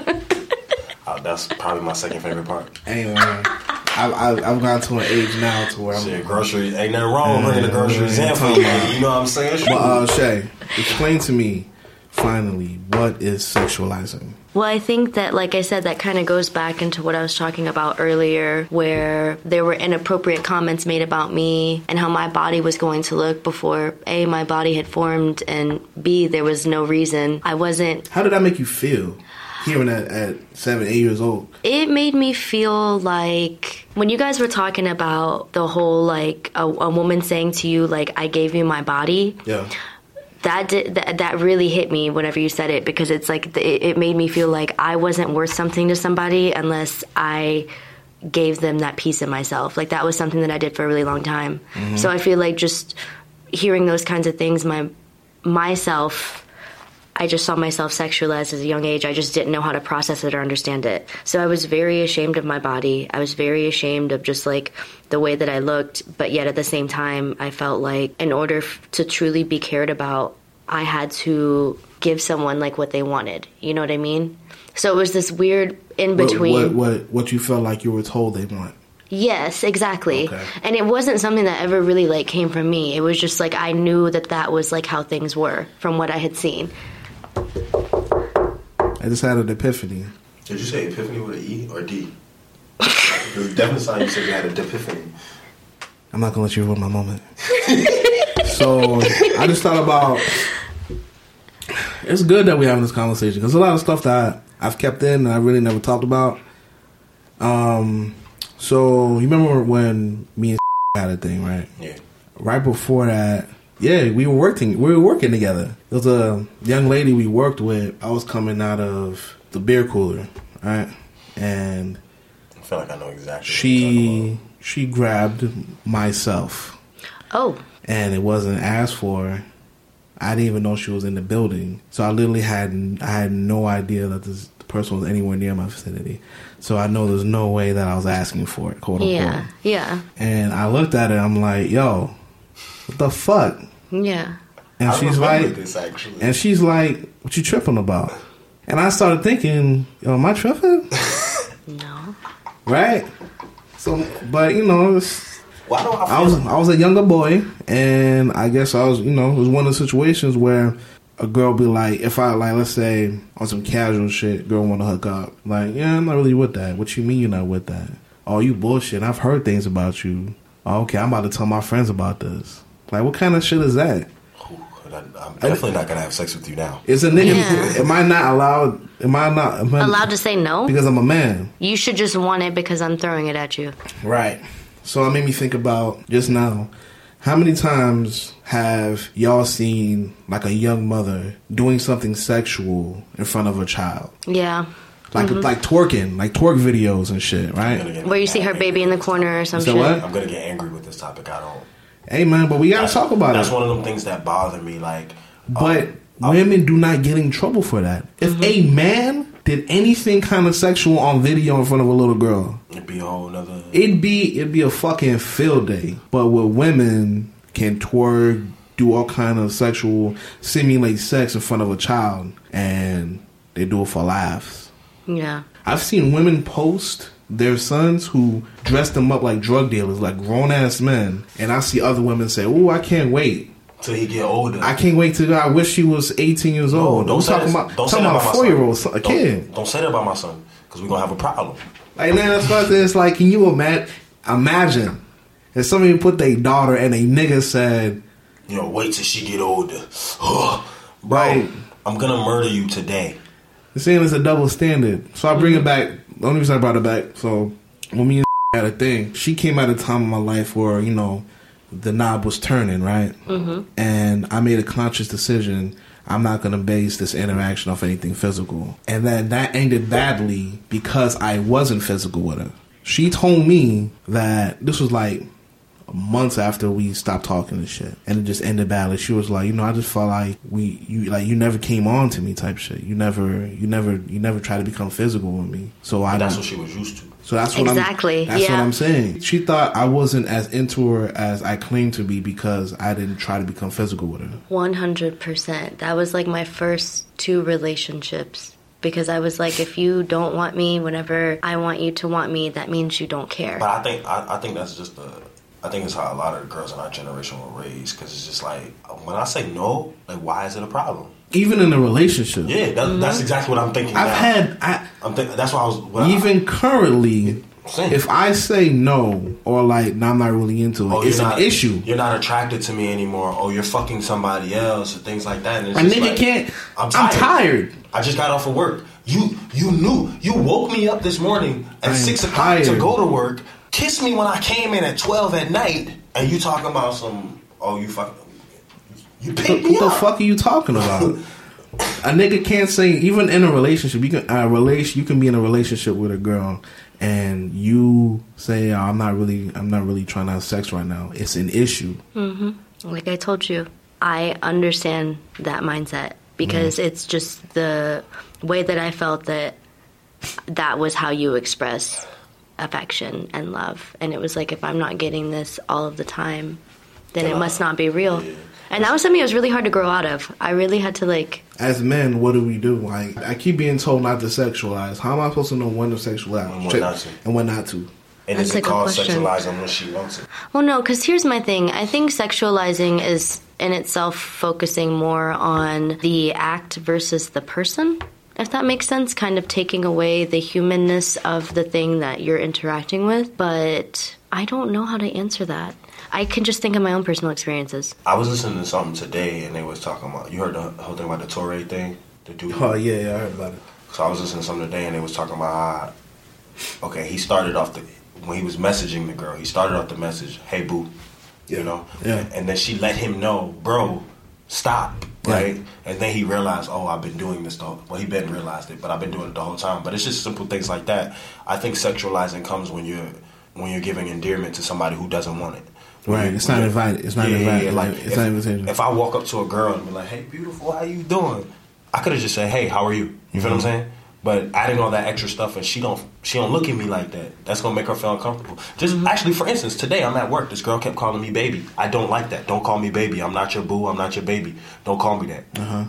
Uh, that's probably my second favorite part. anyway, I've, I've I've gone to an age now to where I'm. Shit, grocery ain't nothing wrong with bringing the groceries in for you. You know what I'm saying? But uh, Shay, explain to me finally what is sexualizing. Well, I think that, like I said, that kind of goes back into what I was talking about earlier, where there were inappropriate comments made about me and how my body was going to look before A, my body had formed, and B, there was no reason. I wasn't. How did that make you feel? Hearing that at seven, eight years old. It made me feel like when you guys were talking about the whole, like, a, a woman saying to you, like, I gave you my body. Yeah. that did, that that really hit me whenever you said it because it's like it, it made me feel like I wasn't worth something to somebody unless I gave them that piece of myself. Like that was something that I did for a really long time. Mm-hmm. So I feel like just hearing those kinds of things, my myself. I just saw myself sexualized as a young age. I just didn't know how to process it or understand it. So I was very ashamed of my body. I was very ashamed of just like the way that I looked. But yet at the same time, I felt like in order f- to truly be cared about I had to give someone like what they wanted. You know what I mean? So it was this weird in What, between. what what what you felt like you were told they want. Yes, exactly. Okay. And it wasn't something that ever really like came from me. It was just like I knew that that was like how things were from what I had seen. I just had an epiphany. Did you say epiphany with an E or D? Because definitely sounded you said you had an epiphany. I'm not gonna let you ruin my moment. so I just thought about. It's good that we're having this conversation because a lot of stuff that I've kept in and I really never talked about. Um, so you remember when me and had a thing, right? Yeah. Right before that, yeah, we were working. We were working together. There was a young lady we worked with. I was coming out of the beer cooler, right, and I feel like I know exactly. what you're she she grabbed myself Oh, and it wasn't asked for. I didn't even know she was in the building, so I literally had I had no idea that this person was anywhere near my vicinity. So I know there's no way that I was asking for it, quote unquote. yeah, yeah, And I looked at it. I'm like, "Yo, what the fuck?" yeah. And I she's like, this actually. and she's like, "What you tripping about?" And I started thinking, "Yo, am I tripping?" No. right? So, but you know, it's, Why do I feel I was I was a younger boy, and I guess I was you know it was one of the situations where a girl be like, if I like let's say on some casual shit, girl want to hook up, like yeah, I'm not really with that. What you mean you're not with that? Oh, you bullshit. I've heard things about you. Oh, okay, I'm about to tell my friends about this. Like, what kind of shit is that? I'm definitely not gonna have sex with you now. Is a nigga? Yeah. Am I not allowed? Am I not am I, Allowed to say no? because I'm a man? You should just want it because I'm throwing it at you. Right. So it made me think about just now. How many times have y'all seen like a young mother doing something sexual in front of a child, Yeah. like mm-hmm. like twerking, like twerk videos and shit, right? Where you see her baby in the corner or something. Is what? I'm gonna get angry with this topic. I don't. Hey man, but we gotta talk about That's it. That's one of them things that bother me. Like, But um, women do not get in trouble for that. If a man did anything kind of sexual on video in front of a little girl, it'd be a whole nother. it'd be it'd be a fucking field day. But with women can twerk, do all kind of sexual simulate sex in front of a child, and they do it for laughs. Yeah. I've seen women post their sons who dress them up like drug dealers, like grown ass men, and I see other women say, "Oh, I can't wait." Till he get older. I can't wait till I wish he was 18 years No, old. don't say talking about don't say talking that about a four year old, son. a Don't- kid. Don't say that about my son because we're gonna have a problem. Like man, that's what it's like. Can you imagine? Imagine if somebody put their daughter and a nigga said, You know, wait till she get older. Bro, Right. I'm gonna murder you today. The same as a double standard. So I bring it back. The only reason I brought it back. So when me and had a thing, she came at a time in my life where you know the knob was turning, right? Mm-hmm. And I made a conscious decision. I'm not going to base this interaction off anything physical. And then that ended badly because I wasn't physical with her. She told me that this was like months after we stopped talking and shit, and it just ended badly. She was like, you know, I just felt like we, you, like you never came on to me, type shit. You never, you never, you never tried to become physical with me. So I, That's what she was used to. so that's what Exactly, I'm. That's what yeah. I'm saying. She thought I wasn't as into her as I claimed to be because I didn't try to become physical with her. 100%. That was like my first two relationships. Because I was like, if you don't want me whenever I want you to want me, that means you don't care. But I think I, I think that's just the. I think it's how a lot of the girls in our generation were raised because it's just like when I say no, like why is it a problem? Even in a relationship, Yeah, that, Mm-hmm. that's exactly what I'm thinking. I've now. had. I I'm thinking that's why I was when I- even currently, Same. if I say no or like, no, I'm not really into it, Oh, it's you're an issue. You're not attracted to me anymore. Oh, you're fucking somebody else or things like that. And it's A just nigga like, can't. I'm I'm tired. tired. I just got off of work. You you knew you woke me up this morning at six o'clock to go to work. Kissed me when I came in at twelve at night, and you talking about some? Oh, you fucking you What, picked me what the up. fuck are you talking about? a nigga can't say even in a relationship. You can a relation. You can be in a relationship with a girl, and you say, oh, "I'm not really. I'm not really trying to have sex right now." It's an issue. Mhm. like I told you, I understand that mindset because it's just the way that I felt that that was how you express affection and love. And it was like, if I'm not getting this all of the time, then it must not be real. And that was something that was really hard to grow out of. I really had to like As men, what do we do? Like, I keep being told not to sexualize. How am I supposed to know when to sexualize And when not to. and when not to? And That's is a it called question. sexualizing when she wants it? Well, no, because here's my thing. I think sexualizing is in itself focusing more on the act versus the person, if that makes sense. Kind of taking away the humanness of the thing that you're interacting with. But I don't know how to answer that. I can just think of my own personal experiences. I was listening to something today, and they was talking about. You heard the whole thing about the Torre thing, the dude. Oh yeah, yeah, I heard about it. So I was listening to something today, and they was talking about how, okay, he started off the when he was messaging the girl. He started off the message, "Hey boo," Yeah. you know, Yeah. and then she let him know, bro, stop, Yeah. right? And then he realized, oh, I've been doing this whole, well, he been realized it, but I've been doing it the whole time. But it's just simple things like that. I think sexualizing comes when you're when you're giving endearment to somebody who doesn't want it. When Right, you- it's not you- invited. It's not invited. Like It's if, not invitation. If I walk up to a girl and be like, "Hey, beautiful, how you doing?" I could have just said, "Hey, how are you?" You feel what I'm mm-hmm. saying? But adding all that extra stuff and she don't she don't look at me like that. That's gonna make her feel uncomfortable. Just actually, for instance, today I'm at work. This girl kept calling me baby. I don't like that. Don't call me baby. I'm not your boo. I'm not your baby. Don't call me that. Uh-huh.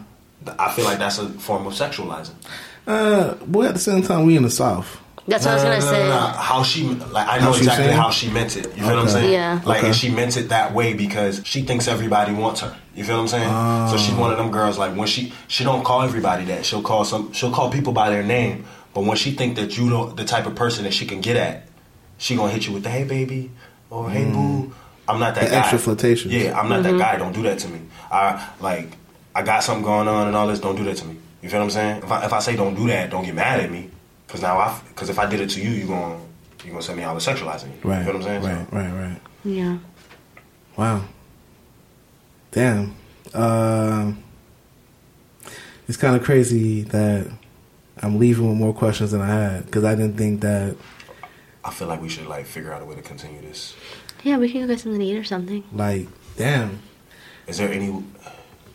I feel like that's a form of sexualizing. Uh, boy, at the same time, we in the south. That's what I was No, gonna no, no, say. no, no. How she like I How know she exactly saying? how she meant it. You feel what I'm saying? Yeah. Like Okay. and she meant it that way because she thinks everybody wants her. You feel what I'm saying? Oh. So she's one of them girls like when she she don't call everybody that. She'll call some she'll call people by their name. But when she think that you don't the type of person that she can get at, she gonna hit you with the hey baby or hey mm. boo. I'm not that The guy. extra flirtation. Yeah, I'm not that mm-hmm. guy. Don't do that to me. I like I got something going on and all this. Don't do that to me. You feel what I'm saying? If I if I say don't do that, don't get mad at me. Cause now I because if I did it to you, you gonna you gonna send me out sexualizing you. Right. You feel what I'm saying? Right. Right. Right. Yeah. Wow. Damn. Uh, it's kind of crazy that I'm leaving with more questions than I had because I didn't think that I feel like we should like figure out a way to continue this. Yeah, we can go get something to eat or something. like damn. Is there any? We'll,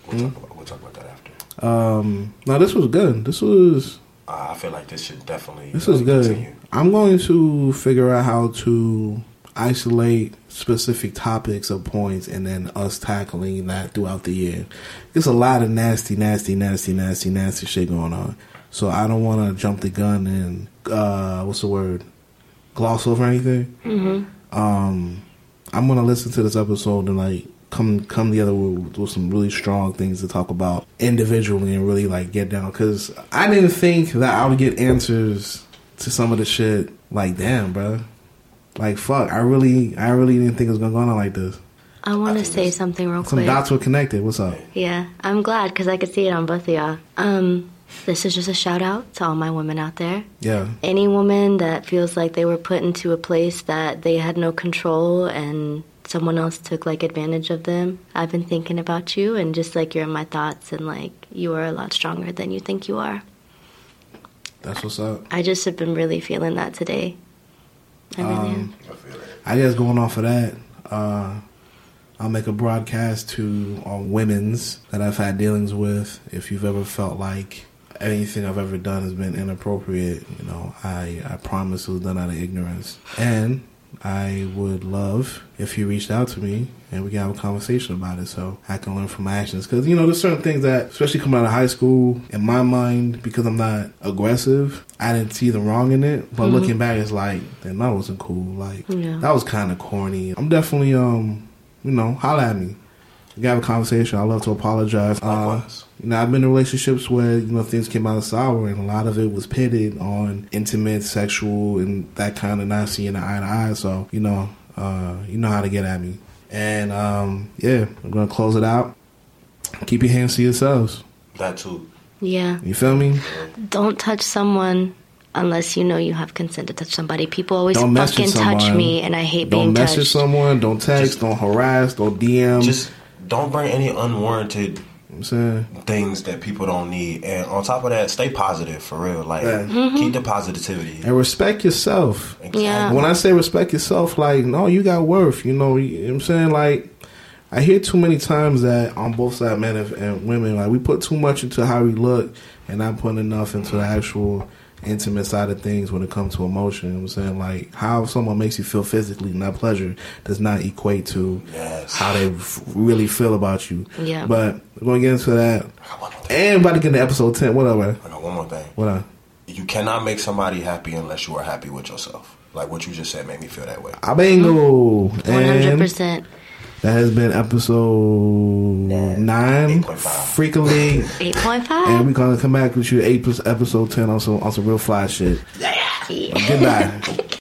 Hmm? talk, about, we'll talk about that after. Um, no, this was good. This was Uh, I feel like this should definitely. this is good. Continue. I'm going to figure out how to isolate specific topics or points and then us tackling that throughout the year. There's a lot of nasty, nasty, nasty, nasty, nasty shit going on. So I don't want to jump the gun and uh, what's the word? Gloss over anything. Mm-hmm. Um, I'm gonna listen to this episode and like come come together with, with some really strong things to talk about individually and really like get down because I didn't think that I would get answers to some of the shit. Like damn, bro. Like fuck, I really I really didn't think it was gonna go on like this. I want to say something real Some quick. Some dots were connected. What's up? Yeah, I'm glad because I could see it on both of y'all. Um, this is just a shout out to all my women out there. Yeah, Any woman that feels like they were put into a place that they had no control and someone else took like advantage of them. I've been thinking about you and just like you're in my thoughts and like you are a lot stronger than you think you are. that's what's up. I just have been really feeling that today. I really am. Um, I. I guess going off of that, uh, I'll make a broadcast to all women's that I've had dealings with. If you've ever felt like anything I've ever done has been inappropriate, you know, I, I promise it was done out of ignorance. And I would love if you reached out to me and we can have a conversation about it so I can learn from my actions. Because, you know, there's certain things that, especially coming out of high school, in my mind, because I'm not aggressive, I didn't see the wrong in it. But looking back, it's like, then that wasn't cool. Like, Yeah. that was kind of corny. I'm definitely, um, you know, holla at me. We can have a conversation. I love to apologize. Uh, you know, I've been in relationships where you know things came out sour, and a lot of it was pitted on intimate, sexual, and that kind of not seeing eye to eye. So you know, uh, you know how to get at me. And um, yeah, I'm gonna close it out. Keep your hands to yourselves. That too. Yeah. You feel me? Don't touch someone unless you know you have consent to touch somebody. People always Don't fucking touch me and I hate being touched. Don't message someone. Don't text. Just- don't harass. Don't DM. Just don't bring any unwarranted You know what I'm saying things that people don't need. And on top of that, stay positive for real. Like Yeah. keep the mm-hmm. positivity. and respect yourself. Exactly. Yeah. When I say respect yourself, like, no, you got worth. You know, you know what I'm saying? Like, I hear too many times that on both sides, men and, and women, like, we put too much into how we look and not putting enough into the actual intimate side of things when it comes to emotion. You know what I'm saying like how someone makes you feel physically, not pleasure, does not equate to Yes. how they f- really feel about you. Yeah. But we're gonna get into that. I got one more thing. And about to get into episode ten. What up, man? I got one more thing. What up? You cannot make somebody happy unless you are happy with yourself. Like what you just said made me feel that way. I bingo. One hundred percent. That has been episode nine, 8.5. Freek-a-Leek. Eight point And we're gonna come back with you eight plus episode ten on some on some real fly shit. Yeah. Goodbye.